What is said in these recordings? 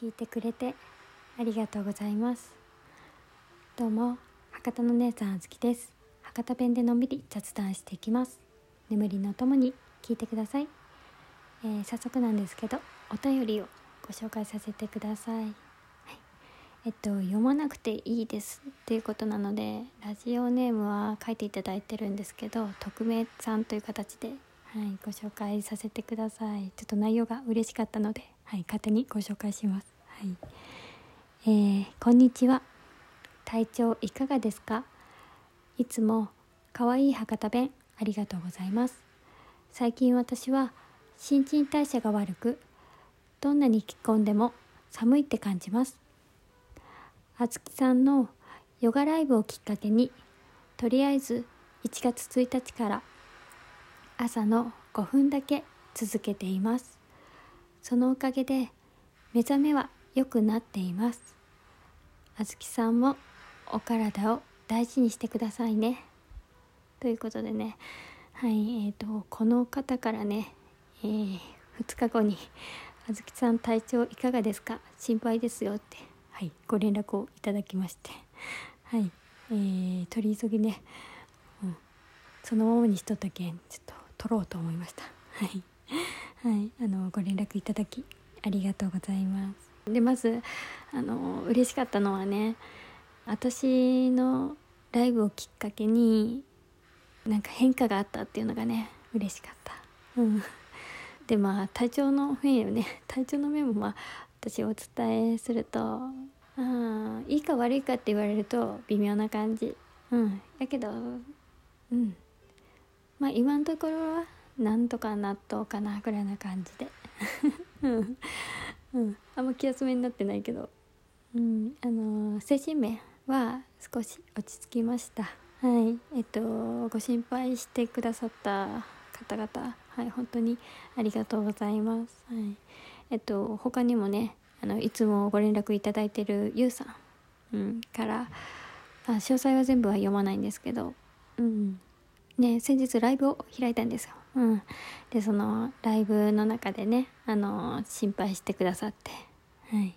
聞いてくれてありがとうございます。どうも博多の姉さんあずきです。博多弁でのんびり雑談していきます。眠りのともに聞いてください、えー、早速なんですけどお便りをご紹介させてください、はい、えっと読まなくていいですっていうことなのでラジオネームは書いていただいてるんですけど匿名さんという形ではい、ご紹介させてください。ちょっと内容が嬉しかったので、はい、勝手にご紹介します。はい、えー、こんにちは。体調いかがですか？いつも可愛い博多弁ありがとうございます。最近私は新陳代謝が悪く、どんなに着込んでも寒いって感じます。あつきさんのヨガライブをきっかけに、とりあえず1月1日から朝の5分だけ続けていますそのおかげで目覚めは良くなっています。あずきさんもお体を大事にしてくださいね。ということでね。はいえーと、この方からね、えー、2日後に「あずきさん体調いかがですか？心配ですよ」って、はい、ご連絡をいただきまして。はい、えー、取り急ぎね、うん、そのままにしとったけんちょっと撮ろうと思いました。はい、はい、あのご連絡いただきありがとうございます。でまずあの嬉しかったのはね私のライブをきっかけになんか変化があったっていうのがね嬉しかった。うん。でまあ体調の面よね体調の面もまあ私お伝えするとあいいか悪いかって言われると微妙な感じ。うん。やけどうん。まあ今のところはなんとか納豆かなぐらいな感じで。うん、うん、あんま気休めになってないけど、うん、あの精神面は少し落ち着きました。はい。えっとご心配してくださった方々。はい。本当にありがとうございます。はい。えっと他にもねあのいつもご連絡いただいてるゆうさん、うん、からあ詳細は全部は読まないんですけど。うん。ね先日ライブを開いたんですよ。うん、でそのライブの中でねあの心配してくださって、はい、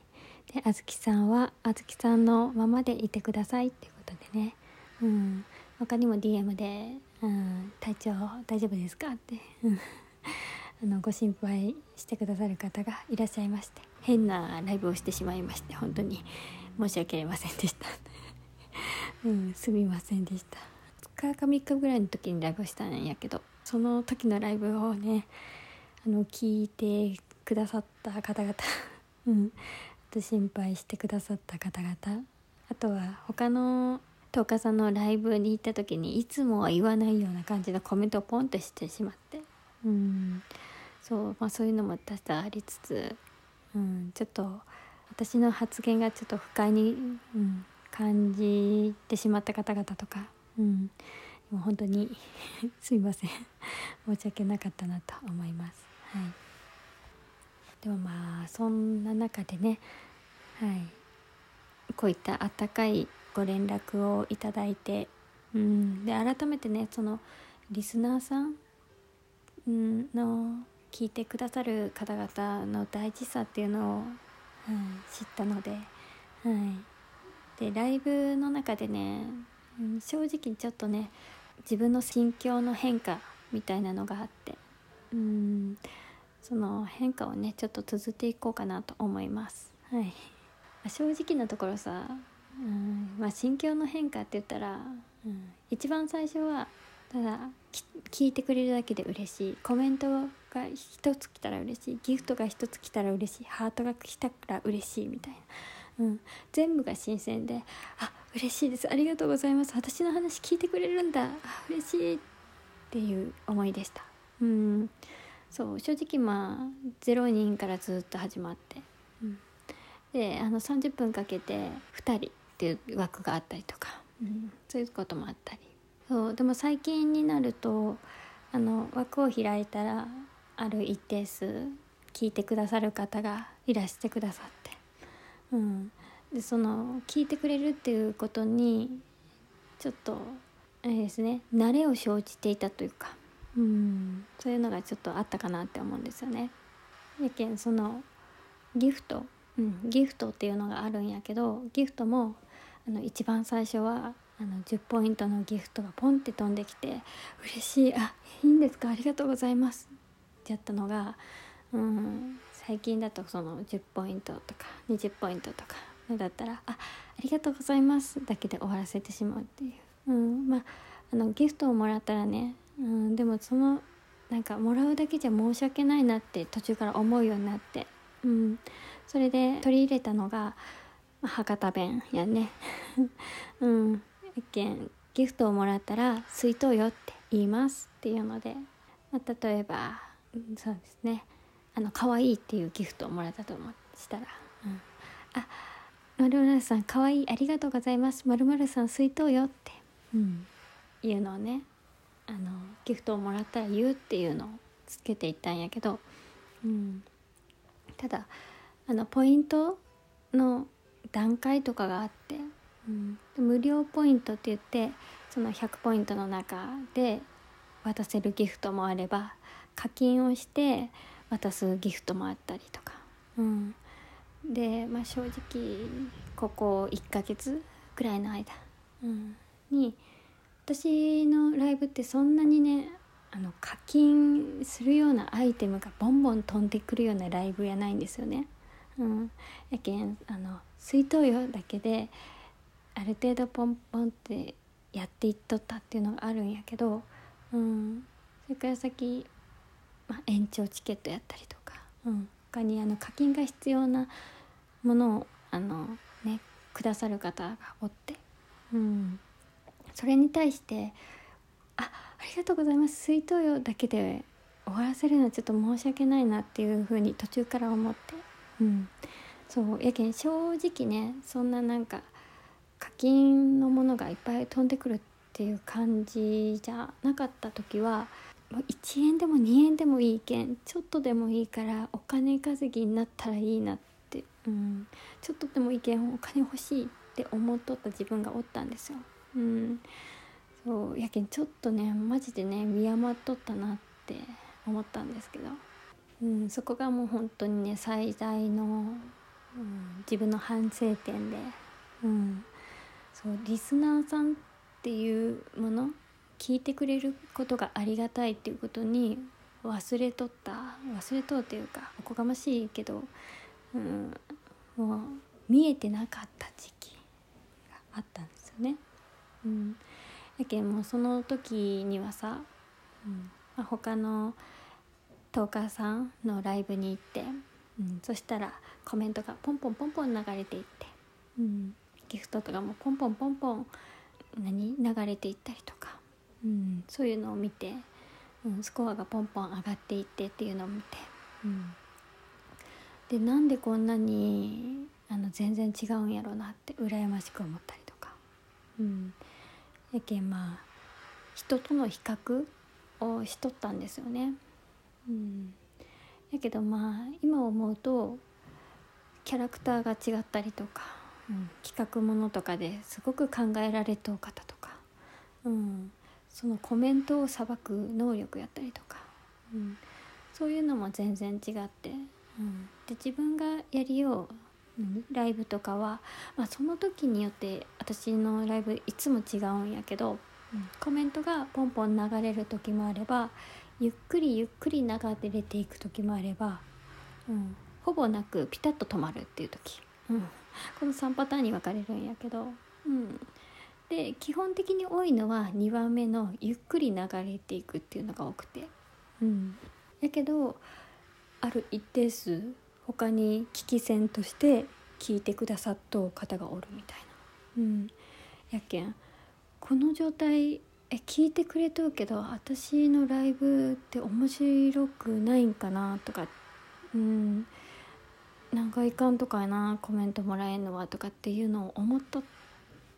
であずきさんはあずきさんのままでいてくださいっていうことでね、うん、他にも DM で「うん、体調大丈夫ですか?」って、うん、あのご心配してくださる方がいらっしゃいまして。変なライブをしてしまいまして本当に。申し訳ありませんでした、うん、すみませんでした。2。日か3日ぐらいの時にライブしたんやけど。その時のライブをねあの聞いてくださった方々 うん心配してくださった方々あとは他の10日さんのライブに行った時にいつもは言わないような感じのコメントをポンとしてしまってうんそうまあそういうのも多々ありつつ、うん、ちょっと私の発言がちょっと不快に、うん、感じてしまった方々とかうんもう本当に すいません。申し訳なかったなと思います。はい。でもまあそんな中でねはい。こういったあったかいご連絡をいただいて、うん、で改めてねそのリスナーさんの聞いてくださる方々の大事さっていうのを、はい、知ったので、はい、でライブの中でねうん、正直ちょっとね自分の心境の変化みたいなのがあってうんその変化をねちょっと綴っていこうかなと思います。はい、正直なところさ、うんまあ、心境の変化って言ったら、うん、一番最初はただ聞いてくれるだけで嬉しい。コメントが一つ来たら嬉しい。ギフトが一つ来たら嬉しい。ハートが来たら嬉しいみたいな。うん、全部が新鮮であ嬉しいです。ありがとうございます。私の話聞いてくれるんだ。嬉しいっていう思いでした。うん。そう正直まあ0人からずっと始まって、うん、であの30分かけて2人っていう枠があったりとか、うん、そういうこともあったり。そうでも最近になるとあの枠を開いたらある一定数聞いてくださる方がいらしてくださって。うん、でその聞いてくれるっていうことにちょっとあれですね慣れを生じていたというか、うん、そういうのがちょっとあったかなって思うんですよね。やけんそのギフトうん、ギフトっていうのがあるんやけどギフトもあの一番最初はあの10ポイントのギフトがポンって飛んできて嬉しいあいいんですかありがとうございますってやったのが、うん、最近だとその10ポイントとか20ポイントとかだったら「あありがとうございます」だけで終わらせてしまうっていう、うん、まああのギフトをもらったらね、うん、でもそのなんかもらうだけじゃ申し訳ないなって途中から思うようになって、うん、それで取り入れたのが博多弁やね。うん。一見ギフトをもらったら「水筒よ」って言いますっていうので、まあ、例えばそうですね。あの可愛いっていうギフトをもらったと思したら「うん、あまるまるさん可愛いありがとうございます。まるまるさん水筒よ」って、うん、いうのをねあのギフトをもらったら言うっていうのをつけていったんやけど、うん、ただあのポイントの段階とかがあって、うん、無料ポイントって言ってその100ポイントの中で渡せるギフトもあれば課金をして渡すギフトもあったりとか、うん、で、まあ、正直ここ1ヶ月くらいの間、うん、に私のライブってそんなにねあの課金するようなアイテムがボンボン飛んでくるようなライブやないんですよね。うん、やけんあの水筒用だけである程度ポンポンってやっていっとったっていうのがあるんやけど、うん、それから先、まあ、延長チケットやったりとか、うん、他にあの課金が必要なものをあの、ね、くださる方がおって、うん、それに対して「あありがとうございます。水筒用だけで終わらせるのはちょっと申し訳ないな」っていうふうに途中から思って、うん、そうやけん正直ねそんななんか課金のものがいっぱい飛んでくるっていう感じじゃなかった時はもう1円でも2円でもいいけんちょっとでもいいからお金稼ぎになったらいいなって、うん、ちょっとでもいいけんお金欲しいって思っとった自分がおったんですよ。うん、そうやけんちょっとねマジでね見余っとったなって思ったんですけど、うん、そこがもう本当にね最大の、うん、自分の反省点で、うん、そうリスナーさんっていうもの聞いてくれることがありがたいっていうことに忘れとった。忘れとうっていうかおこがましいけど、うん、もう見えてなかった時期があったんですよね。うん、やけんもうその時にはさ、うんまあ、他のトーカーさんのライブに行って、うん、そしたらコメントがポンポンポンポン流れていって、うん、ギフトとかもポンポンポンポン何流れていったりとか、うん、そういうのを見て、うん、スコアがポンポン上がっていってっていうのを見て、うん、でなんでこんなにあの全然違うんやろうなって羨ましく思ったりとか、うん、やけんまあ人との比較をしとったんですよね。うん、やけどまあ今思うとキャラクターが違ったりとか、うん、企画ものとかですごく考えられとう方とか、うん、そのコメントをさばく能力やったりとか、うん、そういうのも全然違って、うん、で自分がやりようライブとかは、まあ、その時によって私のライブいつも違うんやけど、うん、コメントがポンポン流れる時もあればゆっくりゆっくり流れていく時もあれば、うん、ほぼなくピタッと止まるっていう時、うん、この3パターンに分かれるんやけど、うん、で基本的に多いのは2番目のゆっくり流れていくっていうのが多くて、うん、やけどある一定数他に聞き戦として聞いてくださっとう方がおるみたいな。うん、やけんこの状態え聞いてくれとうけど私のライブって面白くないんかなとかうん。なんかいかんとかやなコメントもらえんのはとかっていうのを思っとっ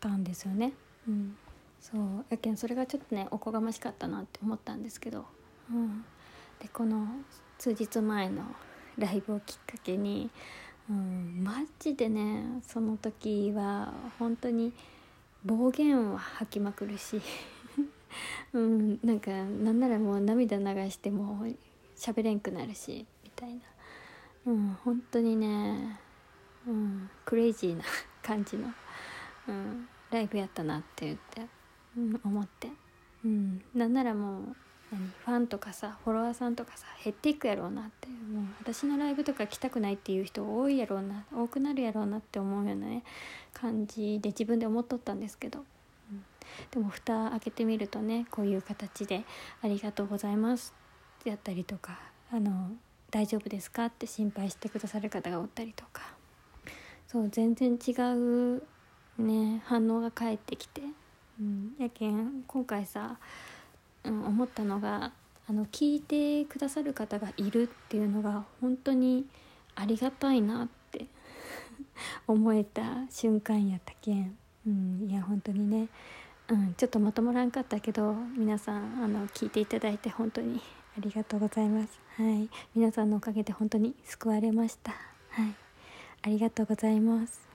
たんですよね。うん、そう。やけんそれがちょっとねおこがましかったなって思ったんですけど、うん、でこの数日前のライブをきっかけに、うん、マジでねその時は本当に暴言は吐きまくるし、うん、なんかなんならもう涙流しても喋れんくなるしみたいな、うん、本当にねうんクレイジーな感じの、うん、ライブやったなって言って、うん、思って、うん、なんならもう何ファンとかさフォロワーさんとかさ減っていくやろうなってもう私のライブとか来たくないっていう人多いやろうな。多くなるやろうなって思うようなね感じで自分で思っとったんですけど、うん、でも蓋開けてみるとねこういう形で「ありがとうございます」ってやったりとか「あの大丈夫ですか?」って心配してくださる方がおったりとか。そう全然違うね反応が返ってきて、うん、やけん今回さうん、思ったのがあの聞いてくださる方がいるっていうのが本当にありがたいなって 思えた瞬間やったけん、うん、いや本当にね、うん、ちょっとまとまらんかったけど皆さんあの聞いていただいて本当にありがとうございます。はい、皆さんのおかげで本当に救われました。はい、ありがとうございます。